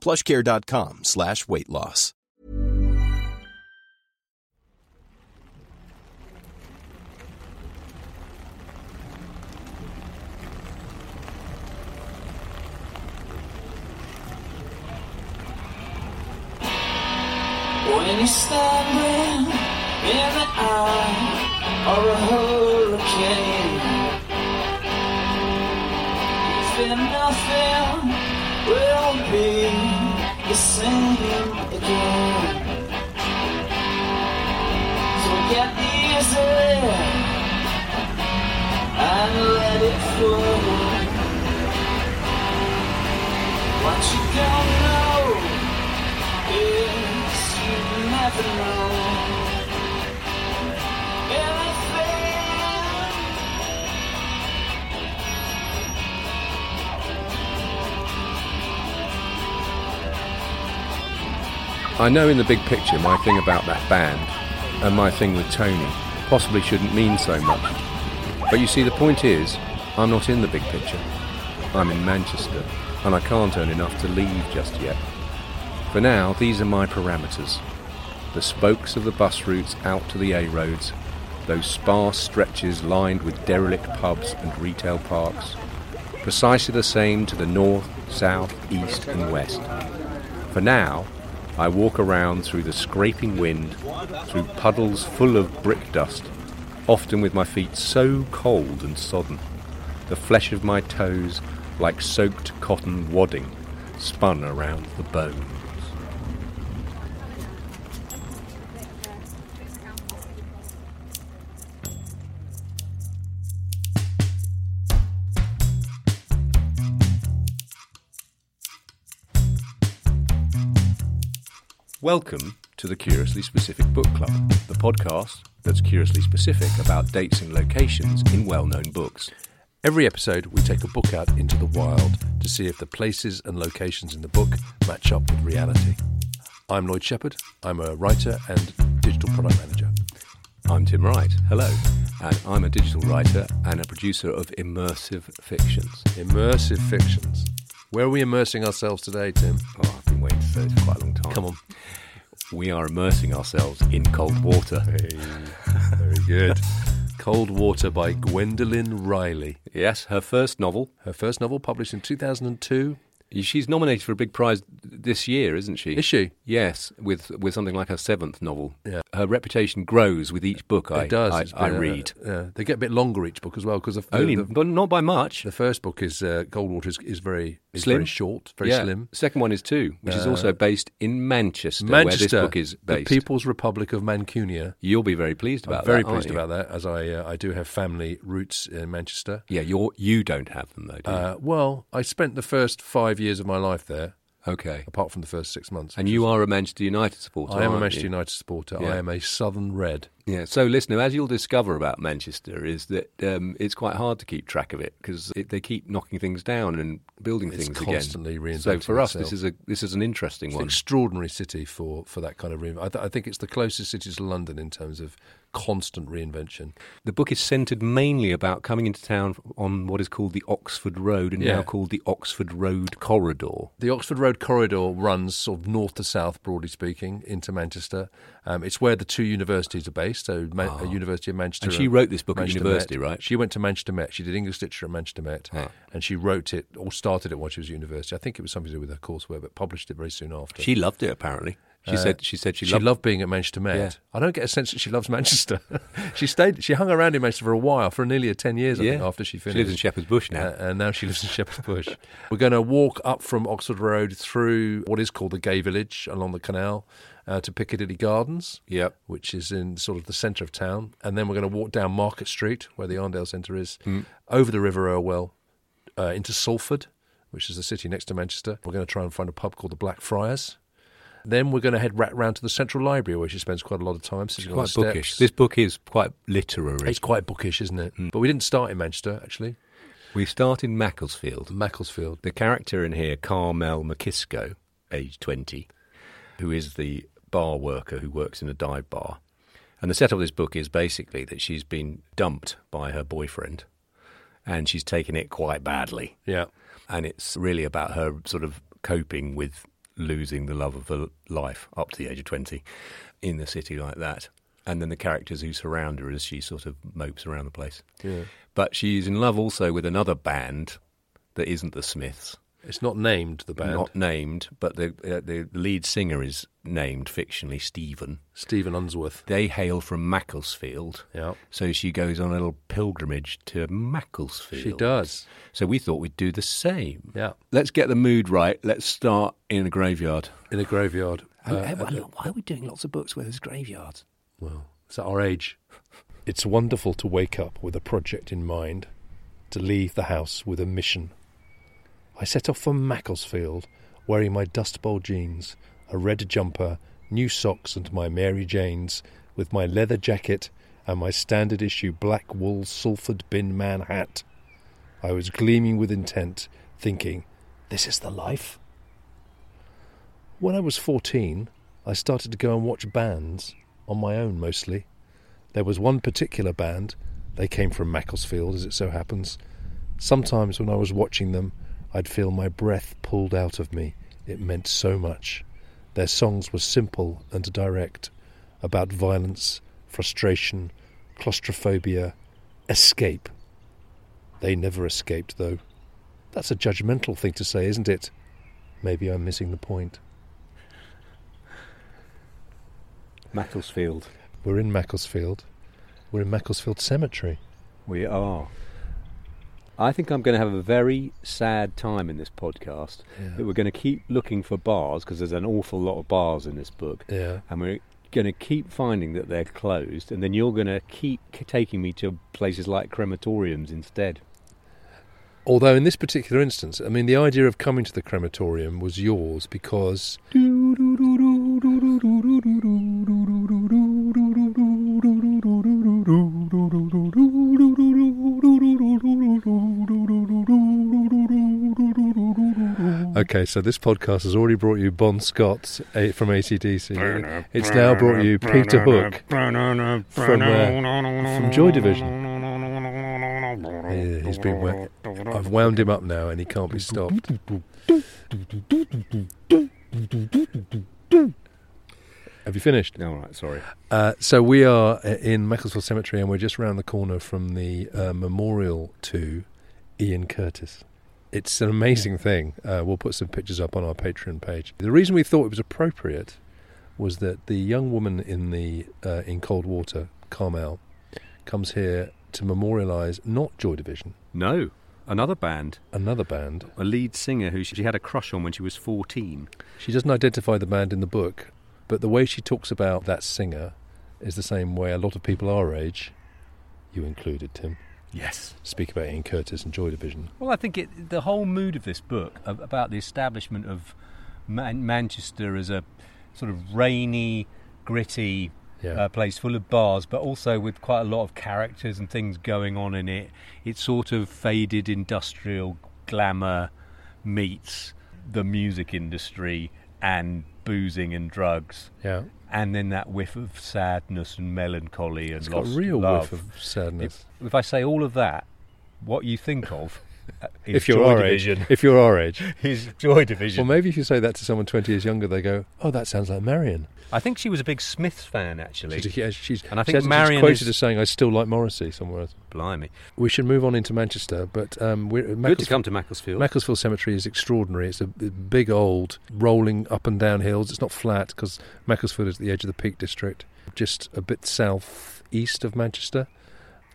plushcare.com slash weight loss. When you're standing in the eye of a hurricane, you feel nothing will be the same again. So get easy and let it flow. What you don't know is you never know. I know in the big picture my thing about that band and my thing with Tony possibly shouldn't mean so much. But you see, the point is, I'm not in the big picture. I'm in Manchester, and I can't earn enough to leave just yet. For now, these are my parameters. The spokes of the bus routes out to the A roads, those sparse stretches lined with derelict pubs and retail parks, precisely the same to the north, south, east, and west. For now, I walk around through the scraping wind, through puddles full of brick dust, often with my feet so cold and sodden, the flesh of my toes like soaked cotton wadding spun around the bones. Welcome to the Curiously Specific Book Club, the podcast that's curiously specific about dates and locations in well known books. Every episode, we take a book out into the wild to see if the places and locations in the book match up with reality. I'm Lloyd Shepherd. I'm a writer and digital product manager. I'm Tim Wright. Hello. And I'm a digital writer and a producer of immersive fictions. Immersive fictions. Where are we immersing ourselves today, Tim? Oh, I've been waiting to this for quite a long time. Come on. We are immersing ourselves in cold water. Hey, very good. Cold Water by Gwendoline Riley. Yes, her first novel. Her first novel published in 2002. She's nominated for a big prize this year, isn't she? Is she? Yes, with with something like her seventh novel. Yeah. Her reputation grows with each book I it does. I, I been a- read. yeah. they get a bit longer each book as well because Only, the, but not by much. the first book is uh, Cold Water is, is very is Slim? very short, very yeah. slim. Second one is two, which is Uh, also based in Manchester, Manchester, where this book is the based. People's Republic of Mancunia. You'll be very pleased about I'm very that. aren't pleased you? about that, as I uh, I do have family roots in Manchester. Yeah, you're you don't have them though, do you? Uh, well, I spent the first five years of my life there, okay. apart from the first six months. And you are a Manchester United supporter. I am a Manchester you? United supporter. Yeah. I am a Southern Red. Yeah. So, listener, as you'll discover about Manchester, is that um, it's quite hard to keep track of it because they keep knocking things down and building It's things constantly again. So reinventing for us, this is a this is an interesting It's an one. extraordinary city for, for that kind of reinvention. I, th- I think it's the closest city to London in terms of constant reinvention. The book is centred mainly about coming into town on what is called the Oxford Road and Yeah. now called the Oxford Road Corridor. The Oxford Road corridor runs sort of north to south, broadly speaking, into Manchester. Um, it's where the two universities are based. So, Ma- a University of Manchester. And she wrote this book at Manchester university, Met. right? She went to Manchester Met. She did English literature at Manchester Met, Ah. and she wrote it or started it while she was at university. I think it was something to do with her coursework, but published it very soon after. She loved it apparently. She said she said she, She loved, loved being at Manchester Met. Yeah. I don't get a sense that she loves Manchester. she stayed. She hung around in Manchester for a while, for nearly a ten years, I Yeah. think, after she finished. She lives in Shepherd's Bush now. Uh, and now she lives in Shepherd's Bush. We're going to walk up from Oxford Road through what is called the Gay Village along the canal uh, to Piccadilly Gardens, yep. which is in sort of the centre of town. And then we're going to walk down Market Street, where the Arndale Centre is, Hmm. over the River Irwell, uh, into Salford, which is the city next to Manchester. We're going to try and find a pub called the Black Friars. Then we're going to head ra- round to the Central Library, where she spends quite a lot of time sitting Quite bookish. steps. This book is quite literary. It's quite bookish, isn't it? Hmm. But we didn't start in Manchester, actually. We start in Macclesfield. Macclesfield. The character in here, Carmel McKisco, age 20, who is the bar worker who works in a dive bar. And the setup of this book is basically that she's been dumped by her boyfriend and she's taken it quite badly. Yeah. And it's really about her sort of coping with losing the love of her life up to the age of 20 in the city like that. And then the characters who surround her as she sort of mopes around the place. Yeah. But she's in love also with another band that isn't the Smiths. It's not named, the band. Not named, but the uh, the lead singer is named fictionally Stephen. Stephen Unsworth. They hail from Macclesfield. Yeah. So she goes on a little pilgrimage to Macclesfield. She does. So we thought we'd do the same. Yeah. Let's get the mood right. Let's start in a graveyard. In a graveyard. Uh, why, why are we doing lots of books where there's graveyards? well, it's at our age. It's wonderful to wake up with a project in mind, to leave the house with a mission. I set off for Macclesfield, wearing my Dust Bowl jeans, a red jumper, new socks, and my Mary Janes, with my leather jacket and my standard issue black wool Salford bin man hat. I was gleaming with intent, thinking, this is the life. When I was 14, I started to go and watch bands, on my own mostly. There was one particular band, they came from Macclesfield, as it so happens. Sometimes when I was watching them, I'd feel my breath pulled out of me. It meant so much. Their songs were simple and direct, about violence, frustration, claustrophobia, escape. They never escaped, though. That's a judgmental thing to say, isn't it? Maybe I'm missing the point. Macclesfield. We're in Macclesfield. We're in Macclesfield Cemetery. We are. I think I'm going to have a very sad time in this podcast. Yeah. That we're going to keep looking for bars because there's an awful lot of bars in this book. Yeah. and we're going to keep finding that they're closed, and then you're going to keep taking me to places like crematoriums instead. Although in this particular instance, I mean, the idea of coming to the crematorium was yours because Okay, so this podcast has already brought you Bon Scott eh, from ACDC. It's now brought you Peter Hook from, uh, from Joy Division. Yeah, he's been wa- I've wound him up now and he can't be stopped. Have you finished? No, all right, sorry. Uh, so we are uh, in Macclesfield Cemetery, and we're just round the corner from the uh, memorial to Ian Curtis. It's an amazing thing. Uh, we'll put some pictures up on our Patreon page. The reason we thought it was appropriate was that the young woman in the uh, in Cold Water, Carmel, comes here to memorialise not Joy Division, No, another band, another band. a lead singer who she she had a crush on when she was 14. She doesn't identify the band in the book, but the way she talks about that singer is the same way a lot of people our age, you included, Tim, Yes. speak about Ian Curtis and Joy Division. Well, I think it, the whole mood of this book about the establishment of Man- Manchester as a sort of rainy, gritty Yeah. uh, place full of bars, but also with quite a lot of characters and things going on in it. It's sort of faded industrial glamour meets the music industry and boozing and drugs. yeah. And then that whiff of sadness and melancholy and It's got lost real love. whiff of sadness. If, if I say all of that, what you think of uh, his if you're Joy our age, Division. if you're our age. his Joy Division. Well, maybe if you say that to someone 20 years younger, they go, "Oh, that sounds like Marion." I think she was a big Smiths fan, actually. She's, yeah, she's, And I think she's Marion quoted is- as saying, "I still like Morrissey." Somewhere else. Blimey. We should move on into Manchester, but um, we're, Good to come to Macclesfield. Macclesfield Cemetery is extraordinary. It's a big old rolling up and down hills. It's not flat because Macclesfield is at the edge of the Peak District, just a bit south east of Manchester,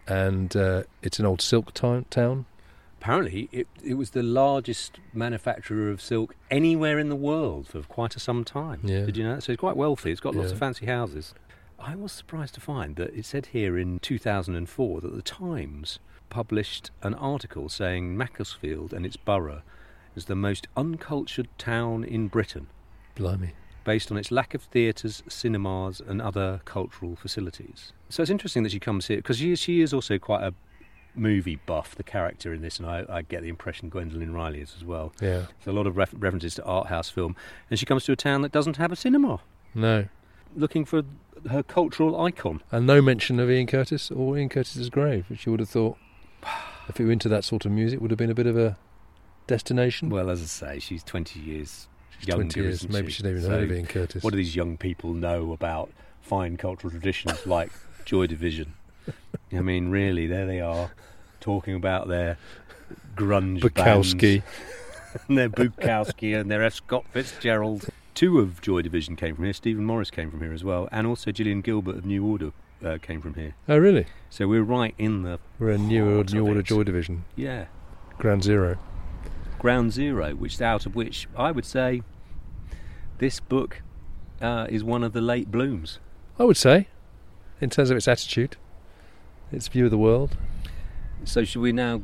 and uh, it's an old silk town. town. Apparently, it, it was the largest manufacturer of silk anywhere in the world for quite a some time. Yeah. Did you know that? So it's quite wealthy. It's got lots Yeah. of fancy houses. I was surprised to find that it said here in 2004 that the Times published an article saying Macclesfield and its borough is the most uncultured town in Britain, Blimey. based on its lack of theatres, cinemas, and other cultural facilities. So it's interesting that she comes here because she, she is also quite a movie buff, the character in this, and I, I get the impression Gwendoline Riley is as well. Yeah. There's a lot of ref- references to art house film, and she comes to a town that doesn't have a cinema, No. looking for her cultural icon. And no mention of Ian Curtis or Ian Curtis's grave, which you would have thought, if you were into that sort of music, would have been a bit of a destination. Well, as I say, she's 20 years She's younger. 20 years. Maybe she? she's never even So heard of Ian Curtis. What do these young people know about fine cultural traditions like Joy Division? I mean, really, there they are, talking about their grunge Bukowski. bands and their Bukowski and their F. Scott Fitzgerald. Two of Joy Division came from here. Stephen Morris came from here as well, and also Gillian Gilbert of New Order uh, came from here. Oh, really? So we're right in the We're a new, Heart new order. Joy Division, yeah Ground Zero. ground zero, which out of which I would say this book uh, is one of the late blooms. I would say, in terms of its attitude, its view of the world. So should we now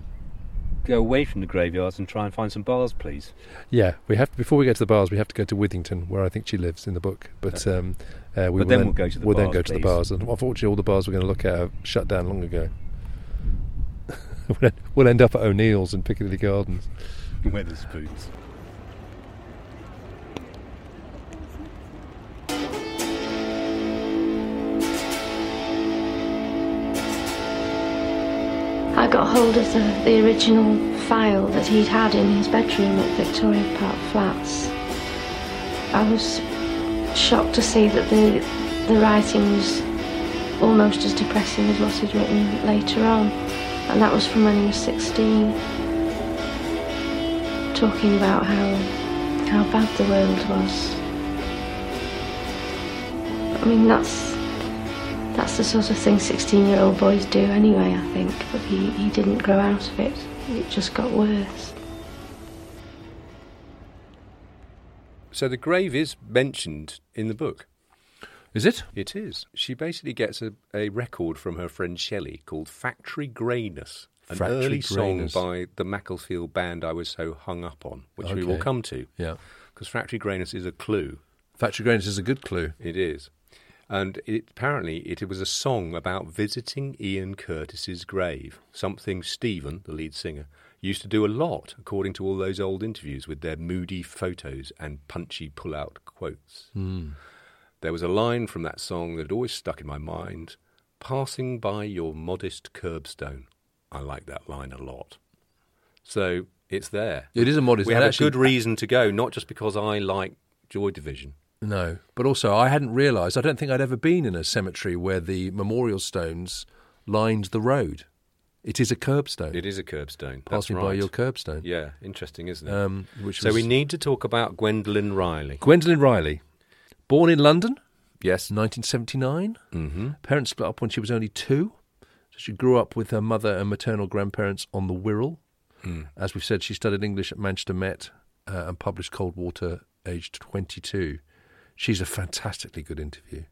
go away from the graveyards and try and find some bars, please? Yeah, we have before we get to the bars, we have to go to Withington, where I think she lives in the book. But um, uh, we But will then we'll go to the we'll then bars, go to the bars. And unfortunately, all the bars we're going to look at have shut down long ago. We'll end- up at O'Neill's in Piccadilly Gardens. Wetherspoons. Got hold of the, the original file that he'd had in his bedroom at Victoria Park Flats. I was shocked to see that the the writing was almost as depressing as what he'd written later on, and that was from when he was 16, talking about how how bad the world was. I mean, that's that's the sort of thing 16 year old boys do anyway, I think. But he, he didn't grow out of it, it just got worse. So the grave is mentioned in the book. Is it? It is. She basically gets a, a record from her friend Shelley called Factory Greyness, an Factory early Greyness. song by the Macclesfield band I was so hung up on, which we will come to. Yeah. Because Factory Greyness is a clue. Factory Greyness is a good clue. It is. And it, apparently it was a song about visiting Ian Curtis's grave, something Stephen, the lead singer, used to do a lot, according to all those old interviews with their moody photos and punchy pull-out quotes. Hmm. There was a line from that song that had always stuck in my mind, passing by your modest curbstone. I like that line a lot. So it's there. It is a modest. we had actually- a good reason to go, not just because I like Joy Division. No, but also I hadn't realised. I don't think I'd ever been in a cemetery where the memorial stones lined the road. It is a curbstone. It is a curbstone. Pass That's me right. by your curbstone. Yeah, interesting, isn't it? Um, which so was we need to talk about Gwendoline Riley. Gwendoline Riley, born in London, Yes. 1979. Mm-hmm. Parents split up when she was only two. So she grew up with her mother and maternal grandparents on the Wirral. Hmm. As we've said, she studied English at Manchester Met uh, and published Cold Water aged 22. She's a fantastically good interview.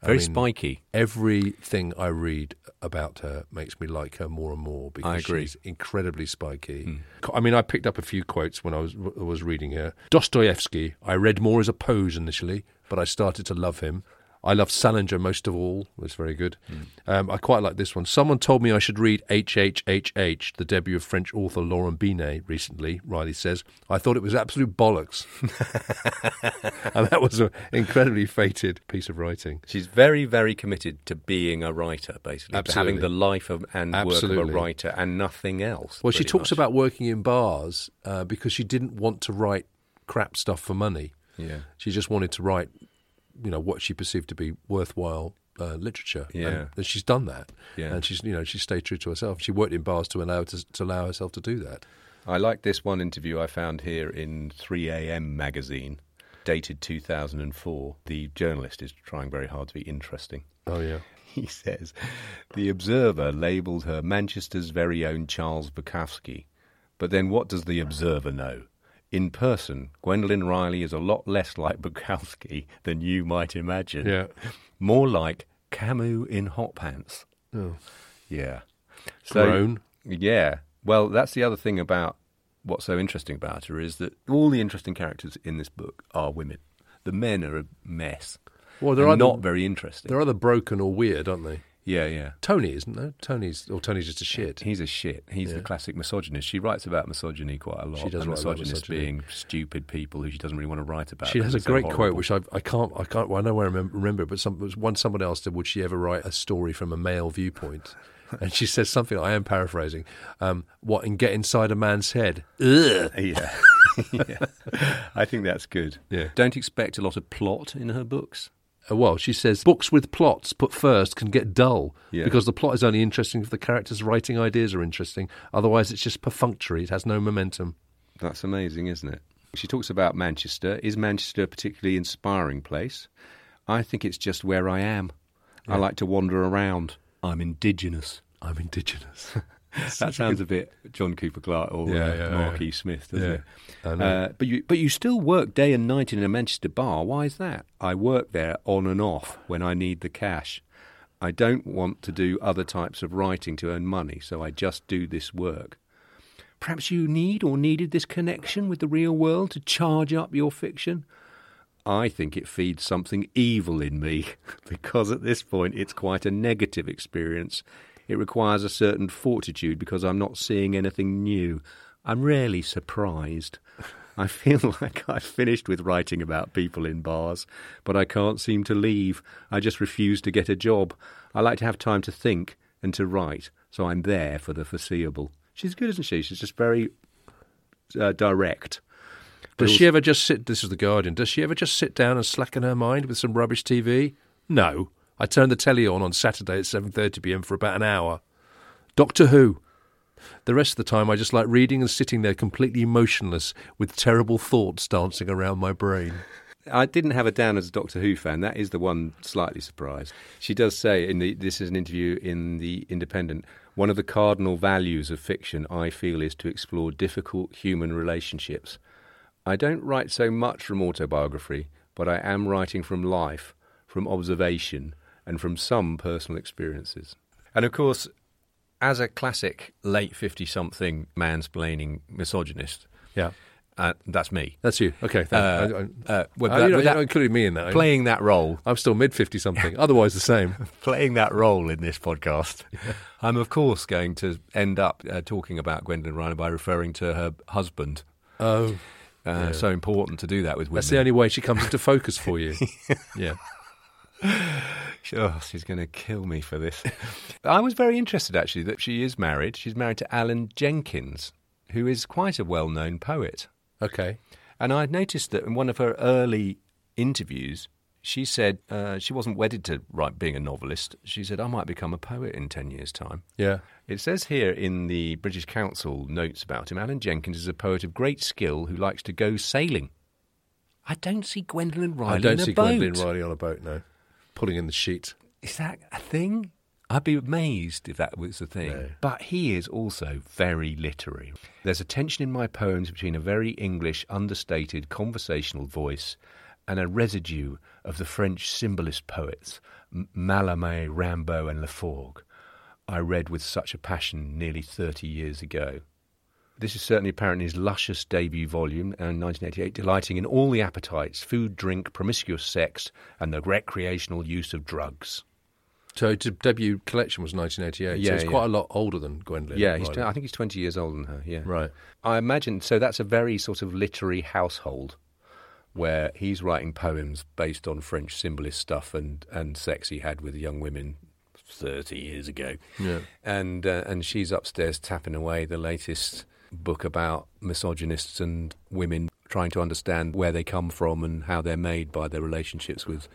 I Very mean, spiky. Everything I read about her makes me like her more and more because I agree. she's incredibly spiky. Mm. I mean, I picked up a few quotes when I was was reading her. Dostoevsky, I read more as a pose initially, but I started to love him. I love Salinger most of all. It was very good. Um, I quite like this one. Someone told me I should read HHHH, the debut of French author Laurent Binet recently, Riley says. I thought it was absolute bollocks. and that was an incredibly fated piece of writing. She's very, very committed to being a writer, basically, to Absolutely. having the life of, and work of a writer and nothing else. Well, she talks much. about working in bars uh, because she didn't want to write crap stuff for money. Yeah. She just wanted to write, you know, what she perceived to be worthwhile uh, literature. Yeah. and, and she's done that. Yeah. and she's you know she stayed true to herself. She worked in bars to allow to, to allow herself to do that. I like this one interview I found here in 3am magazine, dated 2004. The journalist is trying very hard to be interesting. Oh yeah, He says, The Observer labelled her Manchester's very own Charles Bukowski. But then what does The Observer know? In person, Gwendoline Riley is a lot less like Bukowski than you might imagine. Yeah. More like Camus in hot pants. Oh. Yeah. Grown. Yeah. Well, that's the other thing about what's so interesting about her is that all the interesting characters in this book are women. The men are a mess. Well, they're either- not very interesting. They're either broken or weird, aren't they? Yeah, yeah. Tony isn't there? Tony's or Tony's just a shit. He's a shit. He's the classic misogynist. She writes about misogyny quite a lot. She does and write about misogyny. being stupid people who she doesn't really want to write about. She has a great horrible. quote, which I, I can't, I can't, well, I know where I remember, remember it, but some, one someone else said, would she ever write a story from a male viewpoint? And she says something, I am paraphrasing, um, what, and get inside a man's head? Ugh. Yeah. yeah. I think that's good. Yeah. Don't expect a lot of plot in her books. Uh, well, she says, books with plots put first can get dull Yeah. because the plot is only interesting if the characters' writing ideas are interesting. Otherwise, it's just perfunctory, it has no momentum. That's amazing, isn't it? She talks about Manchester. Is Manchester a particularly inspiring place? I think it's just where I am. I like to wander around. I'm indigenous. I'm indigenous. That sounds a bit John Cooper Clarke or Yeah, uh, yeah, Mark yeah. E. Smith, doesn't Yeah, it? Uh, but you, but you still work day and night in a Manchester bar. Why is that? I work there on and off when I need the cash. I don't want to do other types of writing to earn money, so I just do this work. Perhaps you need or needed this connection with the real world to charge up your fiction. I think it feeds something evil in me because at this point it's quite a negative experience. It requires a certain fortitude because I'm not seeing anything new. I'm rarely surprised. I feel like I've finished with writing about people in bars, but I can't seem to leave. I just refuse to get a job. I like to have time to think and to write, so I'm there for the foreseeable. She's good, isn't she? She's just very uh, direct. Does she ever just sit? This is the Guardian. Does she ever just sit down and slacken her mind with some rubbish TV? No. I turned the telly on on Saturday at seven thirty p.m. for about an hour. Doctor Who. The rest of the time, I just like reading and sitting there completely motionless with terrible thoughts dancing around my brain. I didn't have her down as a Doctor Who fan. That is the one slightly surprised. She does say in the this is an interview in the Independent. One of the cardinal values of fiction, I feel, is to explore difficult human relationships. I don't write so much from autobiography, but I am writing from life, from observation, and from some personal experiences. And of course, as a classic late fifty-something mansplaining misogynist, Yeah, uh, that's me. that's you. Okay, thank Uh, I, I, uh, well, that- you know, but that- you included me in that. Playing that role I'm still mid fifty something. Otherwise, the same. playing that role in this podcast, I'm of course going to end up uh, talking about Gwendoline Riley by referring to her husband. Oh, Uh, So important to do that with women. that's the only way she comes into focus for you. yeah. Oh, she's going to kill me for this. I was very interested actually that she is married. She's married to Alan Jenkins, who is quite a well-known poet. Okay. And I noticed that in one of her early interviews, she said uh, she wasn't wedded to write, being a novelist. She said, I might become a poet in 10 years' time. Yeah. It says here in the British Council notes about him Alan Jenkins is a poet of great skill who likes to go sailing. I don't see Gwendoline Riley I don't see boat. Gwendoline Riley on a boat. No, pulling in the sheet. Is that a thing? I'd be amazed if that was the thing. No. But he is also very literary. There's a tension in my poems between a very English, understated, conversational voice and a residue of the French symbolist poets, Mallarmé, Rimbaud, and Laforgue. I read with such a passion nearly 30 years ago. This is certainly apparent in his luscious debut volume in 1988, delighting in all the appetites food, drink, promiscuous sex, and the recreational use of drugs. So his debut collection was 1988. so Yeah, he's yeah. quite a lot older than Gwendoline. Yeah, he's, Riley. I think he's 20 years older than her, yeah. right. I imagine, so that's a very sort of literary household where he's writing poems based on French symbolist stuff and, and sex he had with young women 30 years ago. Yeah. And, uh, and she's upstairs tapping away the latest book about misogynists and women trying to understand where they come from and how they're made by their relationships with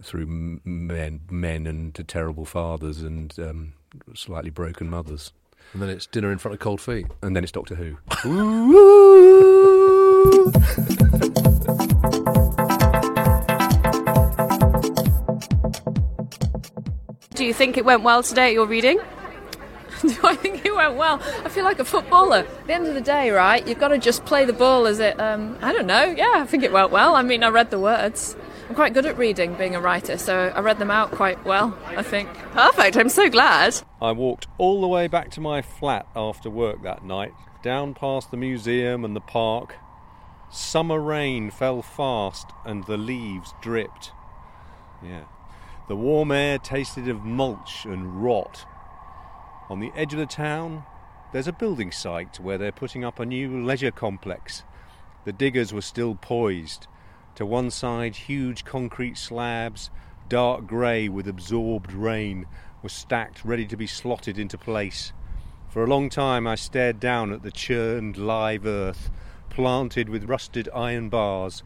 through men, men and to terrible fathers and um, slightly broken mothers. And then it's dinner in front of cold feet. And then it's Doctor Who. Do you think it went well today at your reading? Do I think it went well? I feel like a footballer. At the end of the day, right, you've got to just play the ball as it, um, I don't know, yeah, I think it went well. I mean, I read the words. I'm quite good at reading, being a writer, so I read them out quite well, I think. Perfect, I'm so glad. I walked all the way back to my flat after work that night, down past the museum and the park. Summer rain fell fast and the leaves dripped. Yeah. The warm air tasted of mulch and rot. On the edge of the town, there's a building site where they're putting up a new leisure complex. The diggers were still poised. To one side, huge concrete slabs, dark grey with absorbed rain, were stacked ready to be slotted into place. For a long time, I stared down at the churned live earth, planted with rusted iron bars.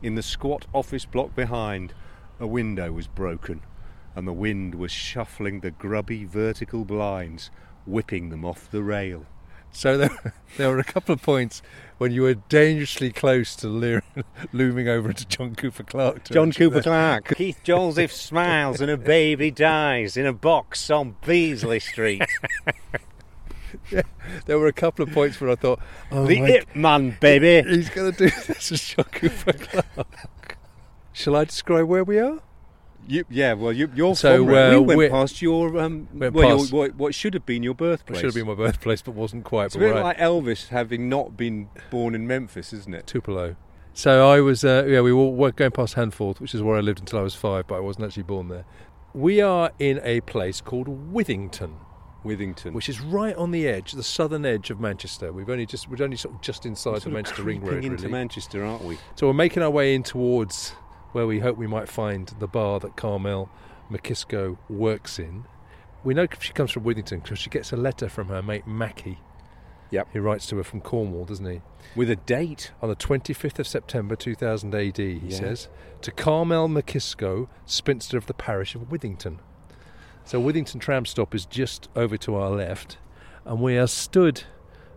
In the squat office block behind, a window was broken, and the wind was shuffling the grubby vertical blinds, whipping them off the rail. So there, there were a couple of points when you were dangerously close to leer, looming over into John Cooper Clarke. John Cooper there. Clarke. Keith Joseph smiles and a baby dies in a box on Beasley Street. There were a couple of points where I thought, oh the my Ip Man, baby. He's going to do this as John Cooper Clarke. Shall I describe where we are? You, yeah, well, you, you're So, from uh, we went past your um, Went well, your- past- what, what should have been your birthplace. should have been my birthplace, but wasn't quite. It's a bit we're like Elvis having not been born in Memphis, isn't it? Tupelo. So I was, uh, yeah, we were going past Handforth, which is where I lived until I was five, but I wasn't actually born there. We are in a place called Withington, Withington. which is right on the edge, the southern edge of Manchester. We've only just, we're only sort of just inside the Manchester Ring Road, into really. Manchester, aren't we? So we're making our way in towards where we hope we might find the bar that Carmel McKisco works in. We know she comes from Withington because she gets a letter from her mate Mackie. Yep. He writes to her from Cornwall, doesn't he? With a date. On the 25th of September 2000 AD, he Yeah. says, to Carmel McKisco, spinster of the parish of Withington. So Withington tram stop is just over to our left, and we are stood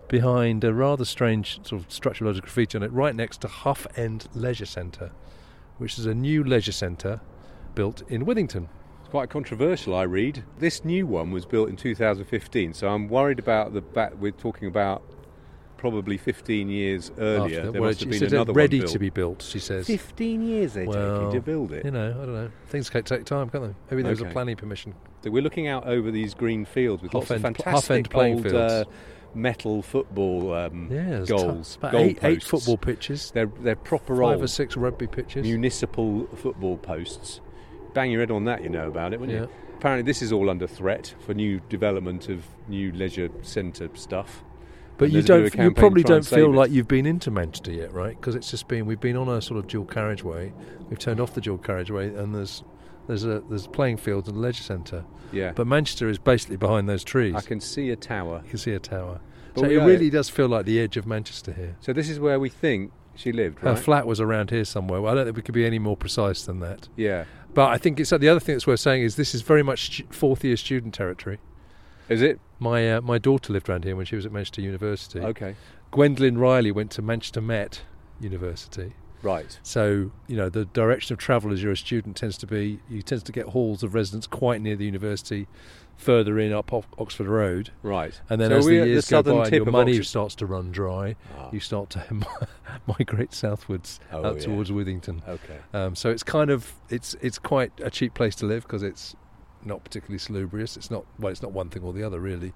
behind a rather strange sort of structural graffiti on it, right next to Hough End Leisure Centre, which is a new leisure centre built in Withington. It's quite controversial, I read. This new one was built in 2015, so I'm worried about the fact we're talking about probably 15 years earlier. After- there well, must have been another ready to be built, she says. 15 years they're Well, taking to build it. You know, I don't know. Things can take time, can't they? Maybe there's a planning permission. So we're looking out over these green fields with lots of End- fantastic End playing old. Uh, metal football um, Yeah, goals. t- about goal eight, eight football pitches, They're they're proper five old or six rugby pitches. municipal football posts. Bang your head on that, you know about it, wouldn't Yeah. you? Apparently, this is all under threat for new development of new leisure centre stuff. But you there's a bit of don't. You probably don't feel it. like you've been into Manchester yet, right? Because it's just been. We've been on a sort of dual carriageway. We've turned off the dual carriageway, and there's there's a there's playing fields and a leisure centre. Yeah, But Manchester is basically behind those trees. I can see a tower. You can see a tower. But so it really does feel like the edge of Manchester here. So this is where we think she lived, Her flat was around here somewhere. Well, I don't think we could be any more precise than that. yeah. But I think it's the other thing that's worth saying is this is very much fourth year student territory. Is it? My uh, my daughter lived around here when she was at Manchester University. Okay. Gwendoline Riley went to Manchester Met University. Right. So you know the direction of travel as you're a student tends to be you tends to get halls of residence quite near the university, further in up Ox- Oxford Road, Right. and then So as the we're the years go by, your money Oxford. starts to run dry. Ah. You start to migrate southwards Oh, out yeah. towards Withington. Okay. Um, so it's kind of it's it's quite a cheap place to live because it's not particularly salubrious. It's not well, it's not one thing or the other really.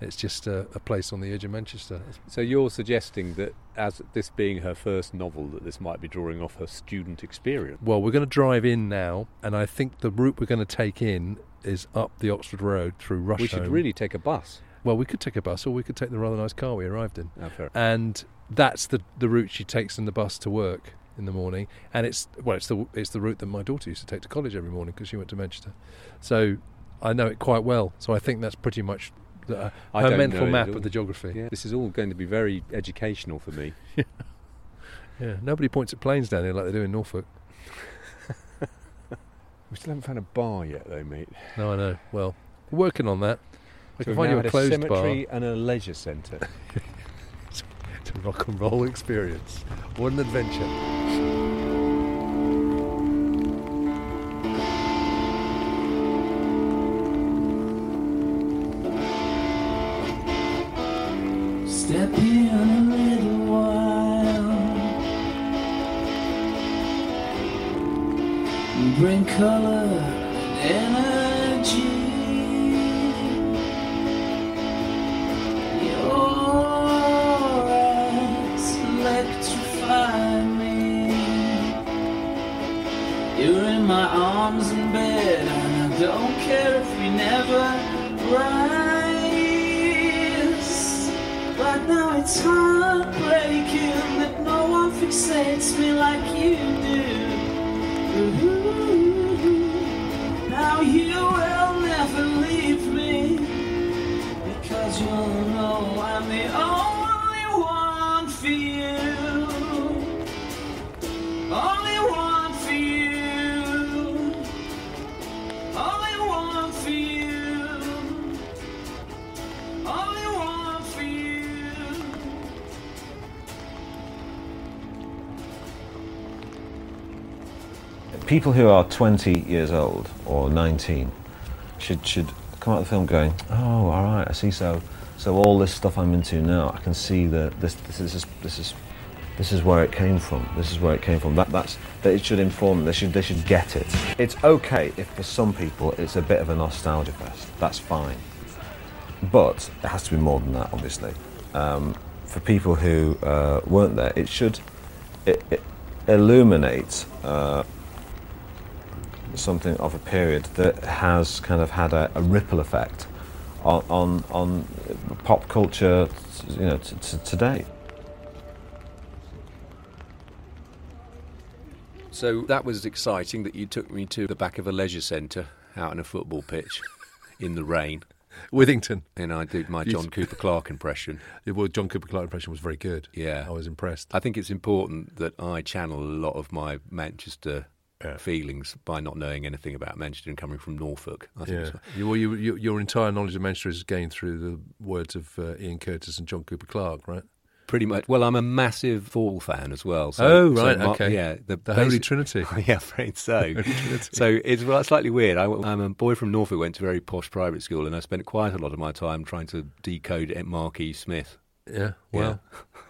It's just a, a place on the edge of Manchester. So you're suggesting that, as this being her first novel, that this might be drawing off her student experience. Well, we're going to drive in now, and I think the route we're going to take in is up the Oxford Road through Rusholme. We should really take a bus. Well, we could take a bus, or we could take the rather nice car we arrived in. Oh, and that's the the route she takes in the bus to work in the morning. And it's well, it's the it's the route that my daughter used to take to college every morning because she went to Manchester. So I know it quite well. So I think that's pretty much the, uh, I her mental map of the geography. Yeah. This is all going to be very educational for me. Yeah, nobody points at planes down here like they do in Norfolk. We still haven't found a bar yet, though, mate. No, I know. Well, we're working on that. I So can find you a closed cemetery and a leisure centre. It's a rock and roll experience. What an adventure! Step in a little while. Bring color people who are 20 years old or 19 should should come out of the film going, oh, all right, I see. So, so all this stuff I'm into now, I can see that this this is this is this is where it came from. This is where it came from. That that's that it should inform. them. They should they should get it. It's okay if for some people it's a bit of a nostalgia fest. That's fine, but it has to be more than that, obviously. Um, for people who uh, weren't there, it should it, it illuminate. Uh, something of a period that has kind of had a, a ripple effect on, on on pop culture, you know, t- t- today. So that was exciting that you took me to the back of a leisure centre out in a football pitch in the rain. Withington. And I did my John Cooper Clarke impression. Well, John Cooper Clarke impression was very good. Yeah. I was impressed. I think it's important that I channel a lot of my Manchester Yeah. feelings by not knowing anything about Manchester and coming from Norfolk. I think Yeah, you, well, you, you, your entire knowledge of Manchester is gained through the words of uh, Ian Curtis and John Cooper Clarke, right? Pretty much. Well, I'm a massive Fall fan as well. So, Oh, so right, my- okay. Yeah, the, The Holy basic- Trinity. yeah, afraid so. So it's well, slightly weird. I, am a boy from Norfolk, went to a very posh private school, and I spent quite a lot of my time trying to decode Mark E. Smith. Yeah, well,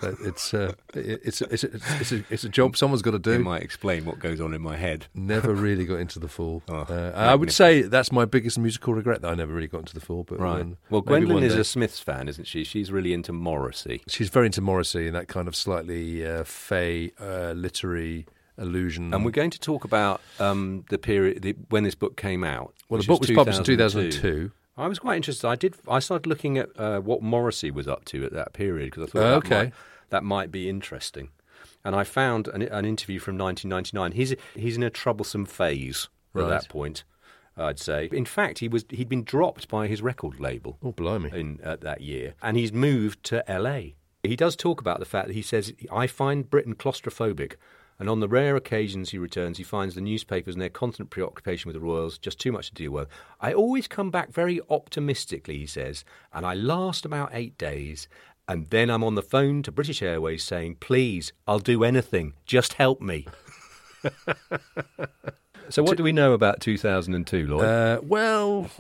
that- it's uh, it- it's it's it's it's a, it's a job someone's got to do. It might explain what goes on in my head. Never really got into the Fall. Oh, uh, I would say that's my biggest musical regret that I never really got into the Fall. But Right. when- well, maybe Gwendoline is a Smiths fan, isn't she? She's really into Morrissey. She's very into Morrissey and that kind of slightly uh, fey, uh, literary illusion. And we're going to talk about um, the period the, when this book came out. well, the book was published in 2002. 2002. I was quite interested. I did. I started looking at uh, what Morrissey was up to at that period because I thought Oh, that, okay. might, that might be interesting. And I found an, an interview from 1999. He's he's in a troublesome phase at that point. I'd say. In fact, he was he'd been dropped by his record label Oh, blimey. in uh, that year, and he's moved to LA. He does talk about the fact that he says, "I find Britain claustrophobic." And on the rare occasions he returns, he finds the newspapers and their constant preoccupation with the royals just too much to deal with. I always come back very optimistically, he says, and I last about eight days. And then I'm on the phone to British Airways saying, Please, I'll do anything. Just help me. so, what do we know about 2002, Lloyd? Uh, well,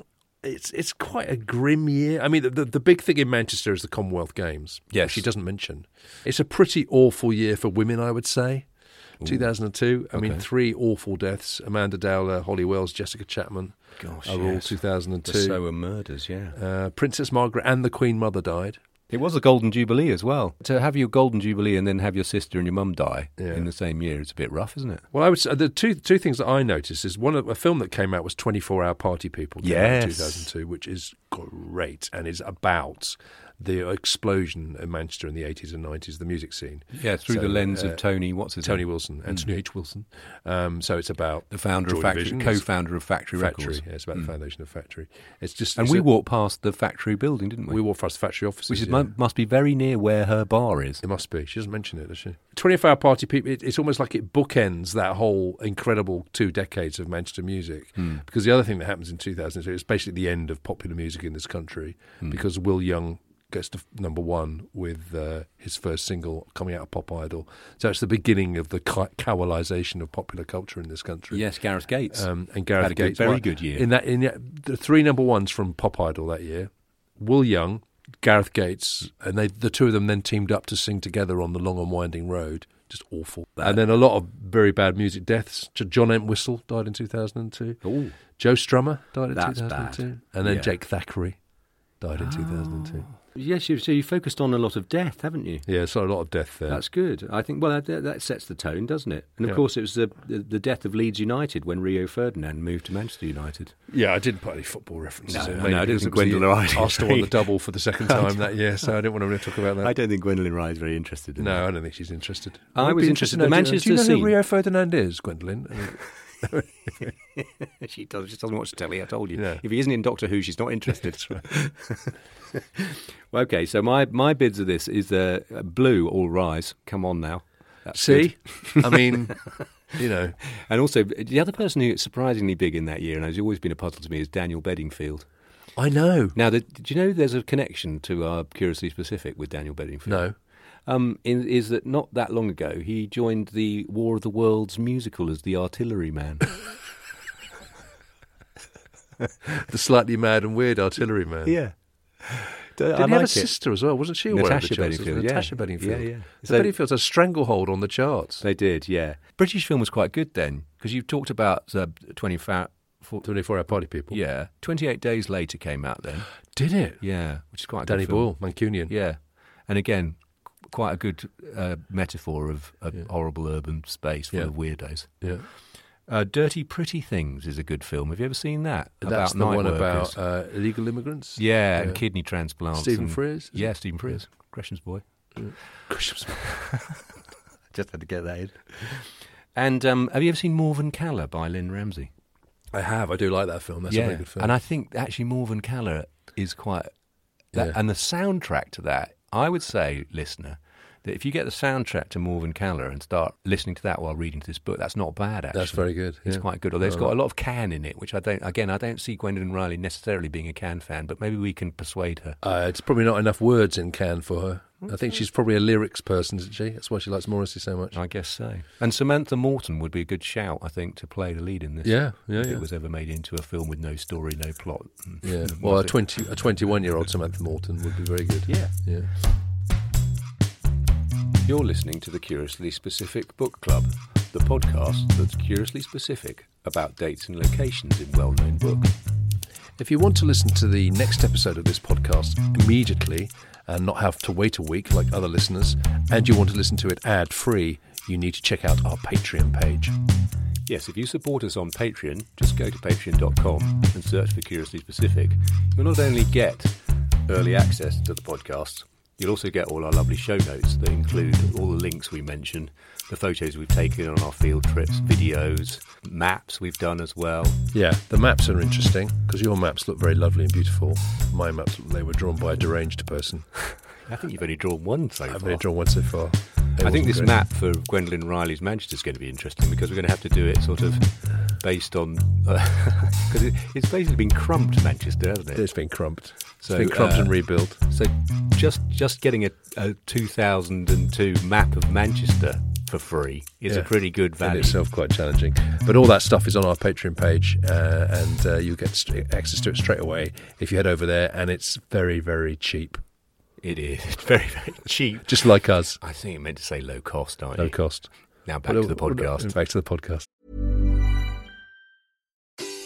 it's it's quite a grim year. I mean, the, the, the big thing in Manchester is the Commonwealth Games. Yes. which he doesn't mention. It's a pretty awful year for women, I would say, 2002. I mean, three awful deaths: Amanda Dowler, Holly Wells, Jessica Chapman. Gosh, are all 2002. The Soham murders, yeah. Uh, Princess Margaret and the Queen Mother died. It was a golden jubilee as well. To have your golden jubilee and then have your sister and your mum die Yeah. in the same year, it's a bit rough, isn't it? Well, I would say the two two things that I noticed is one of a film that came out was 24 Hour Party People came in Yes. 2002, which is great and is about the explosion in Manchester in the 80s and 90s, the music scene. Yeah, through So, the lens uh, of Tony. What's his Tony name? Wilson, Anthony H. Wilson. Um, so it's about the founder Joy of Factory, Division. co-founder of Factory, Factory. Records. Yeah, it's about Mm. the foundation of Factory. It's just And it's we a- walked past the factory building, didn't we? we walked past the factory offices, Which is, yeah. must be very near where her bar is. It must be. She doesn't mention it, does she? 24 Hour Party People, it, it's almost like it bookends that whole incredible two decades of Manchester music. Hmm. Because the other thing that happens in 2002 is basically the end of popular music in this country Hmm. because Will Young gets to number one with uh, his first single coming out of Pop Idol. So it's the beginning of the co- Cowellisation of popular culture in this country. Yes, Gareth Gates. Um, and Gareth Had a good- Gates. very well, good year. In that, in that, the three number ones from Pop Idol that year: Will Young, Gareth Gates, and they, the two of them then teamed up to sing together on the Long and Winding Road. Just awful. and then a lot of very bad music deaths. John Entwistle died in 2002. Ooh. Joe Strummer died in That's 2002. bad. And then Yeah. Jake Thackray died in 2002. Yes, you, so you focused on a lot of death, haven't you? Yeah, so a lot of death there. That's good. I think. Well, that, that sets the tone, doesn't it? And of Yeah. course, it was the, the the death of Leeds United when Rio Ferdinand moved to Manchester United. Yeah, I didn't put any football references No, in. no, mainly I didn't think it was the Gwendoline Riley's Arsenal won the double for the second time that year, so I didn't want to really talk about that. I don't think Gwendoline Riley is very interested in No, that. I don't think she's interested. I Would was interested in the you- Manchester Do you know scene. who Rio Ferdinand is, Gwendoline? She does. She doesn't watch telly. I told you. If he isn't in Doctor Who, she's not interested. well, okay, so my my bids of this is uh, Blue. All rise. Come on now. That's see. I mean, you know, and also the other person who's surprisingly big in that year, and has always been a puzzle to me, is Daniel Bedingfield. I know. Now, the, did you know there's a connection to our Curiously Specific with Daniel Bedingfield? No. Um, in, is that not that long ago he joined the War of the Worlds musical as the artilleryman? the slightly mad and weird artillery man. yeah. Did he have a sister as well? Wasn't she aware Natasha of the charts? Bedingfield, yeah. Natasha Bedingfield. Yeah, yeah. The Bedingfields had a stranglehold on the charts. They did, yeah. British film was quite good then because you've talked about uh, 24 for, 24 Hour Party People. Yeah. 28 Days Later came out then. Did it? Yeah, which is quite Danny. Boyle, Mancunian. Yeah. And again, quite a good uh, metaphor of a horrible urban space full Yeah. of weirdos. Yeah. Uh, Dirty Pretty Things is a good film. Have you ever seen that? That's the night one workers? about uh, illegal immigrants. yeah, and kidney transplants. Stephen and- Frears? Yeah. Stephen Frears. Gresham's boy. Gresham's boy. Just had to get that in. And um, have you ever seen Morvern Callar by Lynne Ramsay? I have. I do like that film. That's yeah, a very good film. and I think actually Morvern Callar is quite. That, Yeah. And the soundtrack to that, I would say, listener, that if you get the soundtrack to Morvern Callar and start listening to that while reading this book, that's not bad. Actually, That's very good, It's yeah. quite good. Although it's got a lot of Can in it, which I don't. Again, I don't see Gwendoline Riley necessarily being a Can fan, but maybe we can persuade her. Uh, it's probably not enough words in Can for her. I think she's probably a lyrics person, isn't she? That's why she likes Morrissey so much. I guess so. And Samantha Morton would be a good shout, I think, to play the lead in this. Yeah, yeah, if yeah. it was ever made into a film with no story, no plot. Yeah. Mm, Well, a twenty a twenty one year old Samantha Morton would be very good. Yeah. Yeah. You're listening to the Curiously Specific Book Club, the podcast that's curiously specific about dates and locations in well known books. If you want to listen to the next episode of this podcast immediately and not have to wait a week like other listeners, and you want to listen to it ad free, you need to check out our Patreon page. Yes, if you support us on Patreon, just go to patreon.com and search for Curiously Specific. You'll not only get early access to the podcasts, you'll also get all our lovely show notes that include all the links we mention, the photos we've taken on our field trips, videos, maps we've done as well. Yeah, the maps are interesting because your maps look very lovely and beautiful. My maps, they were drawn by a deranged person. I think you've only drawn one so I've far. only drawn one so far. It I think this great. map for Gwendoline Riley's Manchester is going to be interesting because we're going to have to do it sort of based on because it, it's basically been crumped Manchester, hasn't it? It's been crumped. So, it's been crumped uh, and rebuilt. So just just getting a, a 2002 map of Manchester for free is a pretty good in value. itself quite challenging. But all that stuff is on our Patreon page, uh, and uh, you get st- access to it straight away if you head over there. And it's very, very cheap, It is It's very very cheap. just like us, I think you meant to say low cost, aren't low you? Low cost. Now back to the podcast. Back to the podcast.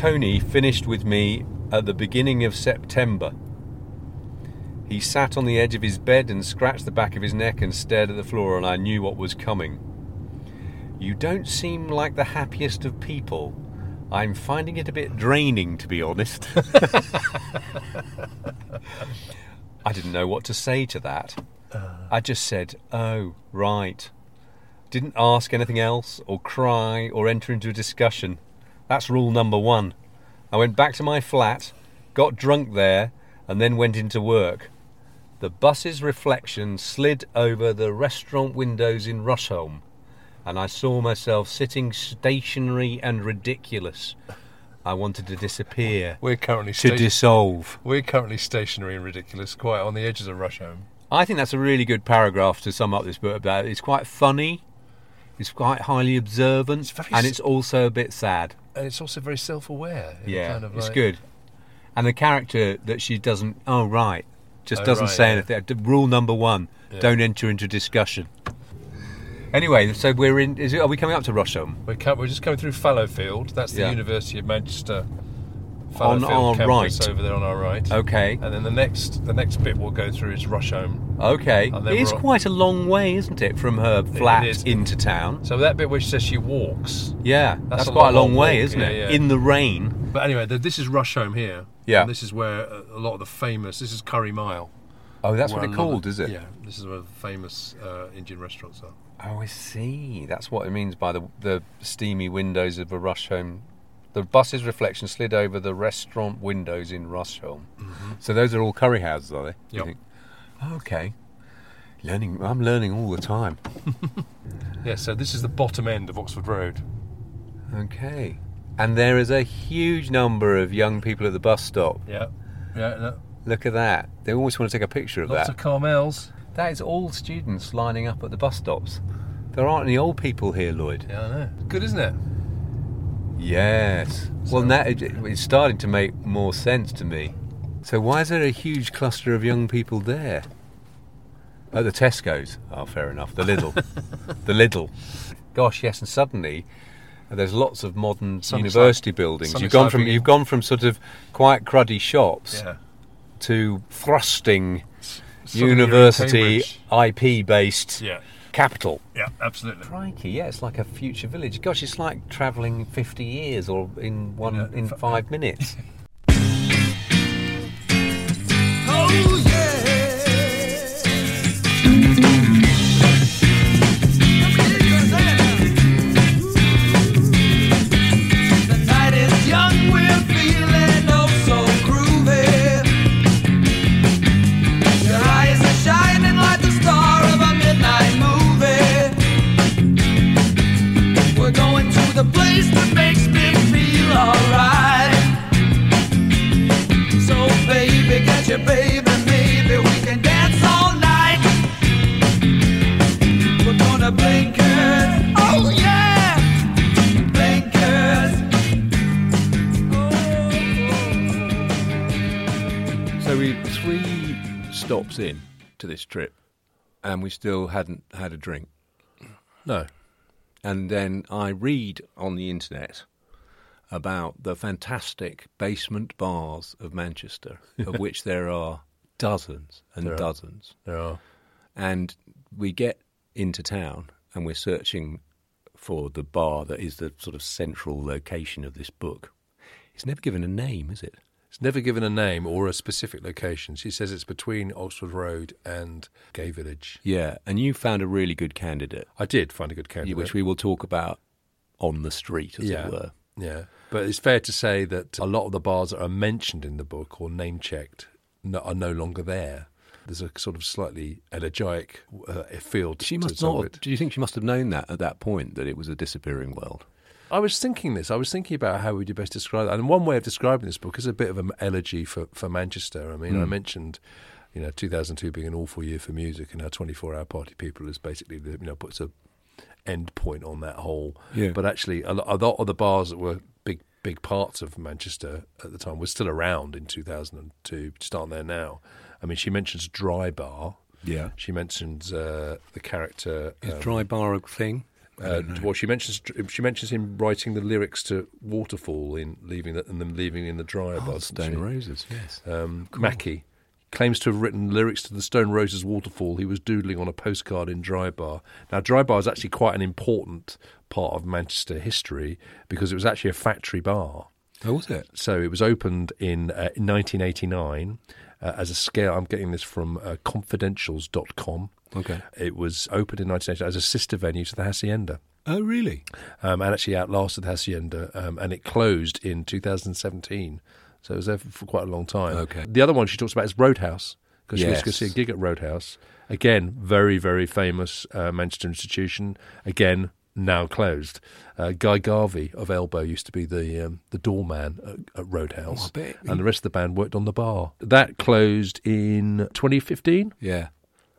Tony finished with me at the beginning of September. He sat on the edge of his bed and scratched the back of his neck and stared at the floor, and I knew what was coming. You don't seem like the happiest of people. I'm finding it a bit draining, to be honest. I didn't know what to say to that. I just said, oh, right. Didn't ask anything else, or cry, or enter into a discussion. That's rule number one. I went back to my flat, got drunk there, and then went into work. The bus's reflection slid over the restaurant windows in Rusholme, and I saw myself sitting stationary and ridiculous. I wanted to disappear. We're currently to dissolve. We're currently stationary and ridiculous, quite on the edges of Rusholme. I think that's a really good paragraph to sum up this book about. It's quite funny, it's quite highly observant, very and it's also a bit sad. And it's also very self-aware. Yeah, kind of it's like- good. And the character that she doesn't, oh right, just Oh, doesn't right, say yeah. anything. Rule number one: Yeah. don't enter into discussion. Anyway, so we're in. Is it, are we coming up to Rusholme? We're, we're just coming through Fallowfield. That's the Yeah. University of Manchester. On Fallowfield our right. over there on our right. Okay. And then the next the next bit we'll go through is Rusholme. Okay, it is quite a long way, isn't it, from her flat into town? So that bit which says she walks. Yeah, that's, a quite a long long way, walk, isn't it? yeah. In the rain. But anyway, th this is Rusholme here. Yeah. And this is where a, lot of the famous. This is Curry Mile. Oh, that's what it's called, is it? Yeah. This is where the famous uh, Indian restaurants are. Oh, I see. That's what it means by the the steamy windows of a Rusholme. The bus's reflection slid over the restaurant windows in Rusholme. Mm-hmm. So those are all curry houses, are they? Yep. think? Okay. Learning. I'm learning all the time. Yeah. So this is the bottom end of Oxford Road. Okay. And there is a huge number of young people at the bus stop. Yeah. Yeah. No, Look at that. They always want to take a picture of lots that. Lots of Carmels. That is all students lining up at the bus stops. There aren't any old people here, Lloyd. Yeah, I know. Good, isn't it? Yes. Well, now it- it's starting to make more sense to me. So why is there a huge cluster of young people there? At the Tesco's. Oh, fair enough. The Lidl. the Lidl. Gosh, yes. And suddenly, there's lots of modern Some university buildings. some You've gone from you've gone from sort of quite cruddy shops Yeah. to thrusting university IP based Yeah. Capital. Yeah. Absolutely. Crikey, yeah, it's like a future village. Gosh, it's like travelling 50 years or in one Yeah, in f- five minutes. Oh yeah. Trip, and we still hadn't had a drink. No. And then I read on the internet about the fantastic basement bars of Manchester, of which there are dozens and There are. dozens. There are. And we get into town and we're searching for the bar that is the sort of central location of this book. It's never given a name, is it? It's never given a name or a specific location. She says it's between Oxford Road and Gay Village. Yeah, and you found a really good candidate. I did find a good candidate. Which we will talk about on the street, as yeah. it were. Yeah. But it's fair to say that a lot of the bars that are mentioned in the book or name checked are no longer there. There's a sort of slightly elegiac uh, feel to She must not. Have, do you think she must have known that at that point that it was a disappearing world? I was thinking this. I was thinking about how would you best describe that. And one way of describing this book is a bit of an elegy for, for Manchester. I mean, I Mm. mentioned, you know, 2002 being an awful year for music, and how 24 Hour Party People is basically the, you know puts a end point on that whole. Yeah. But actually, a lot, a lot of the bars that were big big parts of Manchester at the time were still around in 2002. Just aren't there now. I mean, she mentions Dry Bar. Yeah. She mentions uh, the character. Is um, dry bar a thing? Uh, she mentions she mentions him writing the lyrics to Waterfall in leaving the, and them leaving in the dryer. Oh, Stone? Roses, yes. Um, Mackie claims to have written lyrics to the Stone Roses Waterfall. He was doodling on a postcard in Dry Bar. Now, Dry Bar is actually quite an important part of Manchester history because it was actually a factory bar. Oh, was it? So it was opened in, uh, in 1989 uh, as a scale. I'm getting this from uh, confidentials.com. Okay. It was opened in 1980 as a sister venue to the Hacienda. Oh, really? Um, and actually outlasted the Hacienda, um, and it closed in 2017. So it was there for, quite a long time. Okay. The other one she talks about is Roadhouse, because she was going to see a gig at Roadhouse. Again, very, very famous uh, Manchester institution. Again, now closed. Uh, Guy Garvey of Elbow used to be the um, the doorman at, at Roadhouse, Oh, I bet. and the rest of the band worked on the bar. That closed in 2015. Yeah.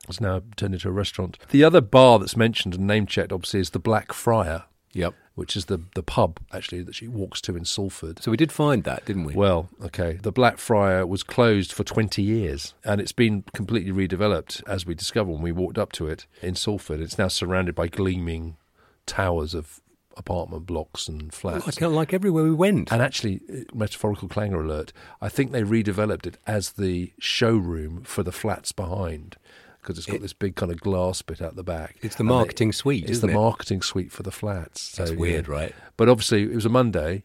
It's now turned into a restaurant. The other bar that's mentioned and name checked, obviously, is the Black Friar. Yep. Which is the, the pub, actually, that she walks to in Salford. So we did find that, didn't we? Well, okay. The Black Friar was closed for 20 years and it's been completely redeveloped, as we discovered when we walked up to it in Salford. It's now surrounded by gleaming towers of apartment blocks and flats. Like, like everywhere we went. And actually, uh, metaphorical clanger alert, I think they redeveloped it as the showroom for the flats behind because it's got It- this big kind of glass bit out the back. It's the marketing suite, It's the it? marketing suite for the flats. That's weird, yeah. right? But obviously, it was a Monday.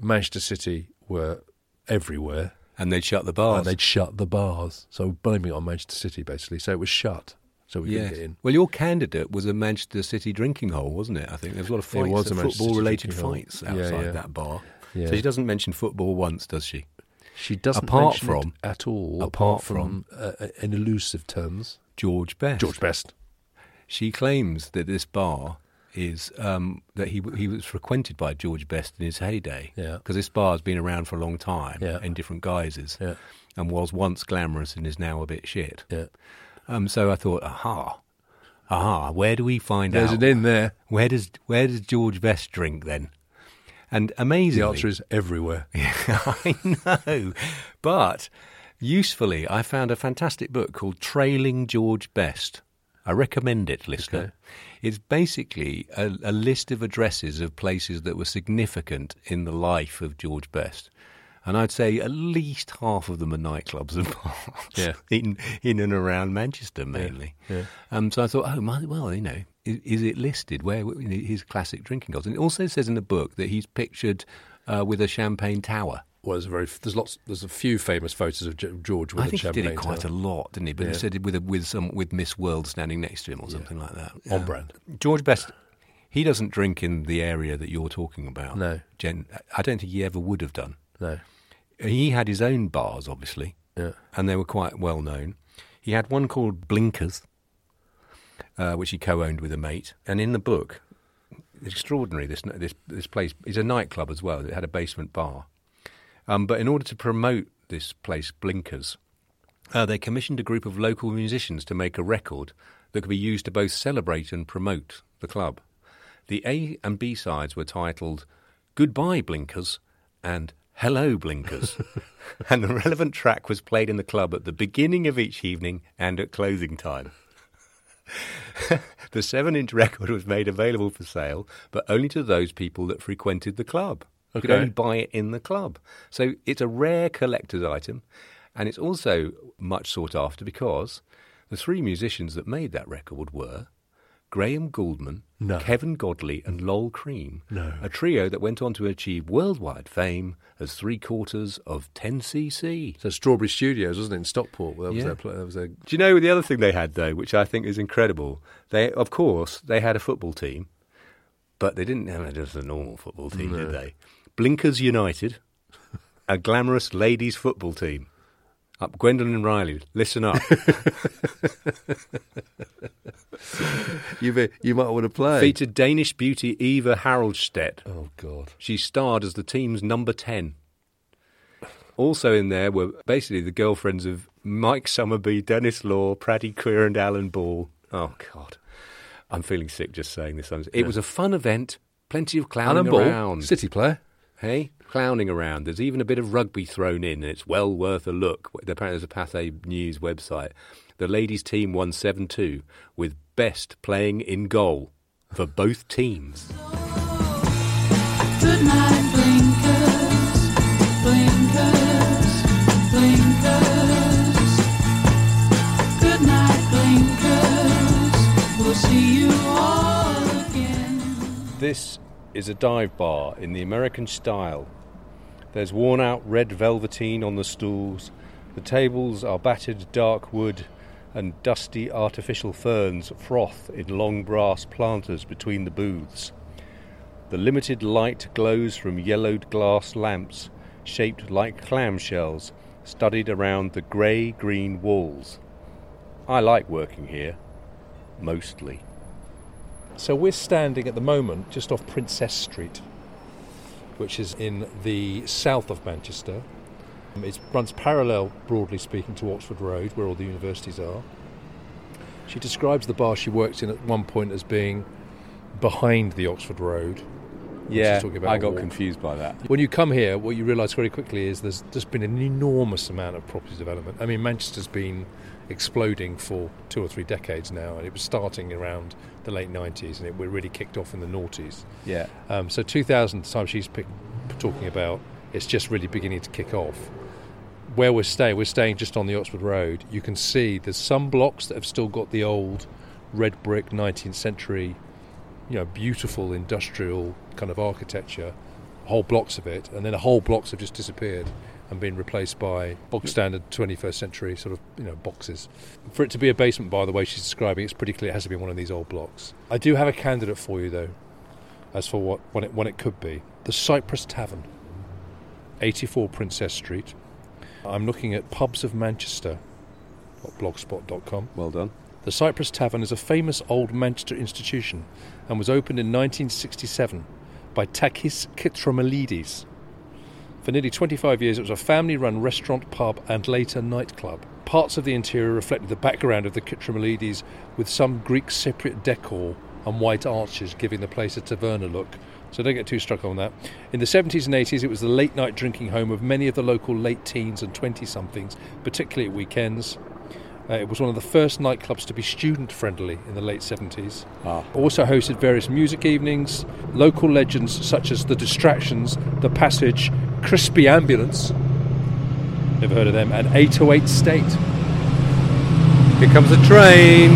Manchester City were everywhere. And they'd shut the bars. And they'd shut the bars. So blaming it on Manchester City, basically. So it was shut. So we Yes. in. Well, your candidate was a Manchester City drinking hole, wasn't it? I think there was a lot of fights, a football-related fights outside yeah. that bar. Yeah. So she doesn't mention football once, does she? She doesn't apart mention from it at all. Apart, from, from, uh, in elusive terms, George Best. George Best. She claims that this bar is um, that he he was frequented by George Best in his heyday. Yeah. Because this bar has been around for a long time Yeah. in different guises. Yeah. And was once glamorous and is now a bit shit. Yeah. Um, so I thought, aha, aha, where do we find There's out? an in there. Where does where does George Best drink then? And amazingly, The answer is everywhere. I know. But usefully, I found a fantastic book called Trailing George Best. I recommend it, listener. Okay. It's basically a, a list of addresses of places that were significant in the life of George Best. And I'd say at least half of them are nightclubs and bars Yeah. in, in and around Manchester mainly. yeah. Um, so I thought, oh, my, well, you know, is, is it listed where his classic drinking goes? And it also says in the book that he's pictured uh, with a champagne tower. Well, there's a very there's lots there's a few famous photos of George with I a think he did it quite tower. a lot, didn't he? But Yeah. he said it with a, with some with Miss World standing next to him or something like that. On brand. George Best, he doesn't drink in the area that you're talking about. No. Jen, I don't think he ever would have done. No. He had his own bars, obviously, Yeah. and they were quite well known. He had one called Blinkers, uh, which he co-owned with a mate. And in the book, extraordinary. This this this place is a nightclub as well. It had a basement bar, um, but in order to promote this place, Blinkers, uh, they commissioned a group of local musicians to make a record that could be used to both celebrate and promote the club. The A and B sides were titled "Goodbye Blinkers" and "Hello Blinkers," and the relevant track was played in the club at the beginning of each evening and at closing time. the seven inch record was made available for sale, but only to those people that frequented the club. You could only buy it in the club. So it's a rare collector's item, and it's also much sought after because the three musicians that made that record were Graham Gouldman, No. Kevin Godley, and Lol Creme, No. a trio that went on to achieve worldwide fame as three quarters of 10cc. So Strawberry Studios, wasn't it, in Stockport? That was Yeah. their that was their Do you know the other thing they had though, which I think is incredible? They, of course, they had a football team, but they didn't have just a normal football team, No. did they? Blinkers United, a glamorous ladies' football team. Up Gwendoline Riley, listen up. you, be- you might want to play. Featured Danish beauty Eva Haraldsted. Oh God! She starred as the team's number ten. Also in there were basically the girlfriends of Mike Summerbee, Denis Law, Praddy Queer, and Alan Ball. Oh God, I'm feeling sick just saying this. It Yeah. was a fun event, plenty of clowning Alan Ball, around. City player. Hey, clowning around. There's even a bit of rugby thrown in, and it's well worth a look. Apparently, there's a Pathé News website. The ladies' team won 7 2, with Best playing in goal for both teams. Good night, blinkers, blinkers, blinkers. Good blinkers. We'll see you all again. This is a dive bar in the American style. There's worn out red velveteen on the stools. The tables are battered dark wood, and dusty artificial ferns froth in long brass planters between the booths. The limited light glows from yellowed glass lamps, shaped like clamshells, studied around the grey green walls. I like working here, mostly. So we're standing at the moment just off Princess Street, which is in the south of Manchester. Um, It runs parallel, broadly speaking, to Oxford Road, where all the universities are. She describes the bar she works in at one point as being behind the Oxford Road. Yeah, she's talking about I got confused by that. When you come here, what you realise very quickly is there's just been an enormous amount of property development. I mean, Manchester's been exploding for two or three decades now, and it was starting around the late 90s, and it really kicked off in the noughties. Yeah. Um, so 2000, the time she's pick, talking about, it's just really beginning to kick off. Where we're staying, we're staying just on the Oxford Road. You can see there's some blocks that have still got the old red brick 19th century, you know, beautiful industrial kind of architecture, whole blocks of it, and then the whole blocks have just disappeared and being replaced by bog standard 21st century sort of you know boxes. For it to be a basement by the way she's describing, it's pretty clear it has to be one of these old blocks. I do have a candidate for you though, as for what when it when it could be. The Cyprus Tavern, 84 Princess Street. I'm looking at pubs of Manchester. blogspot.com. Well done. The Cyprus Tavern is a famous old Manchester institution and was opened in 1967 by Takis Kitramalides. For nearly 25 years, it was a family run restaurant, pub, and later nightclub. Parts of the interior reflected the background of the Kitramalides, with some Greek Cypriot decor and white arches giving the place a taverna look. So don't get too struck on that. In the 70s and 80s, it was the late night drinking home of many of the local late teens and 20 somethings, particularly at weekends. Uh, it was one of the first nightclubs to be student friendly in the late 70s. Also hosted various music evenings, local legends such as The Distractions, The Passage, Crispy Ambulance, never heard of them, and 808 State. Here comes a train.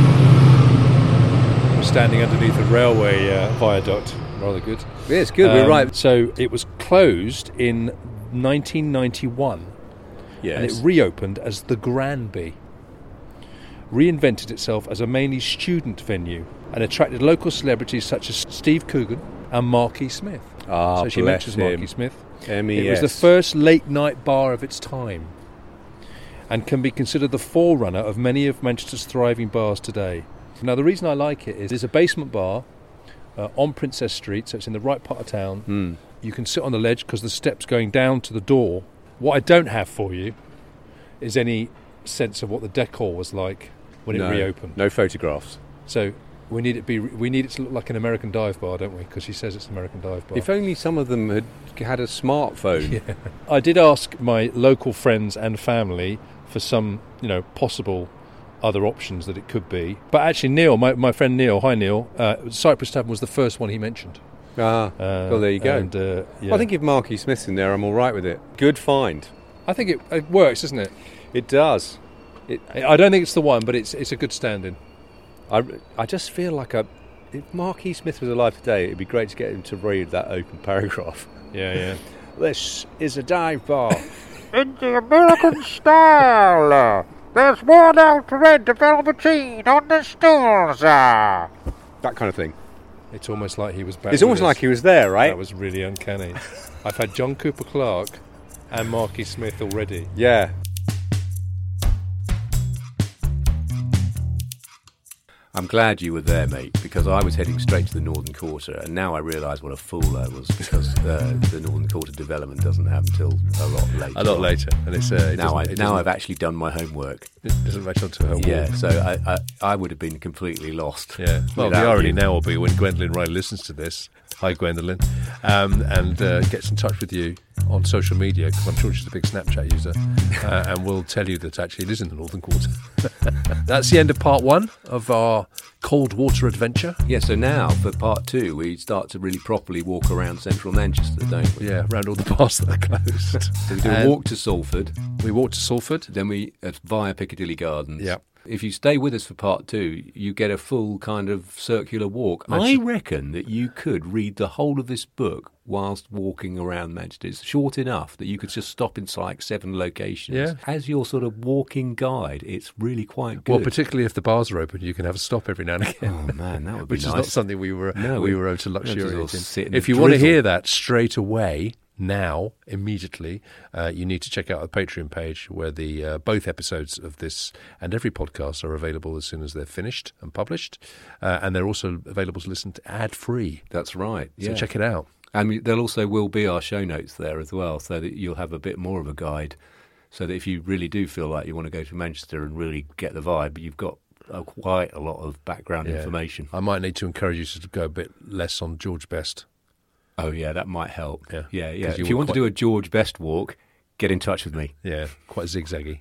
I'm standing underneath a railway uh, viaduct. Rather good. Yeah, it's good, we're Um, right. So it was closed in 1991. Yes. And it reopened as the Granby. Reinvented itself as a mainly student venue and attracted local celebrities such as Steve Coogan and Marky Smith. Ah, so she mentions him. Marky Smith. MES. It was the first late night bar of its time and can be considered the forerunner of many of Manchester's thriving bars today. Now, the reason I like it is it's a basement bar uh, on Princess Street, so it's in the right part of town. Hmm. You can sit on the ledge because the steps going down to the door. What I don't have for you is any sense of what the decor was like when no, it reopened. No photographs. So we need it be we need it to look like an American dive bar, don't we? Because she says it's an American dive bar. If only some of them had had a smartphone. Yeah. I did ask my local friends and family for some, you know, possible other options that it could be. But actually, Neil, my, my friend Neil, hi Neil, uh, Cyprus Tavern was the first one he mentioned. Ah, Uh, well, there you go. and, uh, yeah. I think if Marky Smith's in there, I'm all right with it. Good find. I think it, it works, doesn't it? It does. It, I don't think it's the one, but it's it's a good stand-in. I, I just feel like a, if Marky Smith was alive today, it'd be great to get him to read that open paragraph. Yeah, yeah. This is a dive bar. In the American style, there's worn out to red the velveteen on the stools. uh. that kind of thing. It's almost like he was back. It's almost us. like he was there, right? That was really uncanny. I've had John Cooper Clarke and Marky Smith already. Yeah. I'm glad you were there, mate, because I was heading straight to the Northern Quarter, and now I realise what a fool I was because uh, the Northern Quarter development doesn't happen until a lot later. A lot later, and it's uh, it now I now I've actually done my homework. It doesn't match onto her Yeah, so I, I I would have been completely lost. Yeah. Well, the without irony you. now will be when Gwendoline Riley listens to this. Hi, Gwendoline, um, and uh, gets in touch with you on social media because I'm sure she's a big Snapchat user, uh, and will tell you that actually it is in the Northern Quarter. That's the end of part one of our cold water adventure. Yeah, so now for part two, we start to really properly walk around central Manchester, don't we? Yeah, around all the bars that are closed. So we do a walk to Salford. We walk to Salford. Then we uh, via Piccadilly Gardens. Yeah. If you stay with us for part two, you get a full kind of circular walk. I reckon that you could read the whole of this book whilst walking around Manchester. It's short enough that you could just stop in like seven locations. Yeah. As your sort of walking guide, it's really quite good. Well, particularly if the bars are open, you can have a stop every now and again. Oh man, that would be which is not something we were No, we we- were able to we had to luxuriate in. If you want to hear that straight away, now immediately, uh, you need to check out the Patreon page where the uh, both episodes of this and every podcast are available as soon as they're finished and published, uh, and they're also available to listen to ad free. That's right. So yeah. check it out. And there also will be our show notes there as well, so that you'll have a bit more of a guide. So that if you really do feel like you want to go to Manchester and really get the vibe, you've got uh, quite a lot of background Yeah. information. I might need to encourage you to go a bit less on George Best. Oh yeah, that might help. Yeah. yeah, yeah. you If you want to do a George Best walk, get in touch with me. Yeah, quite zigzaggy.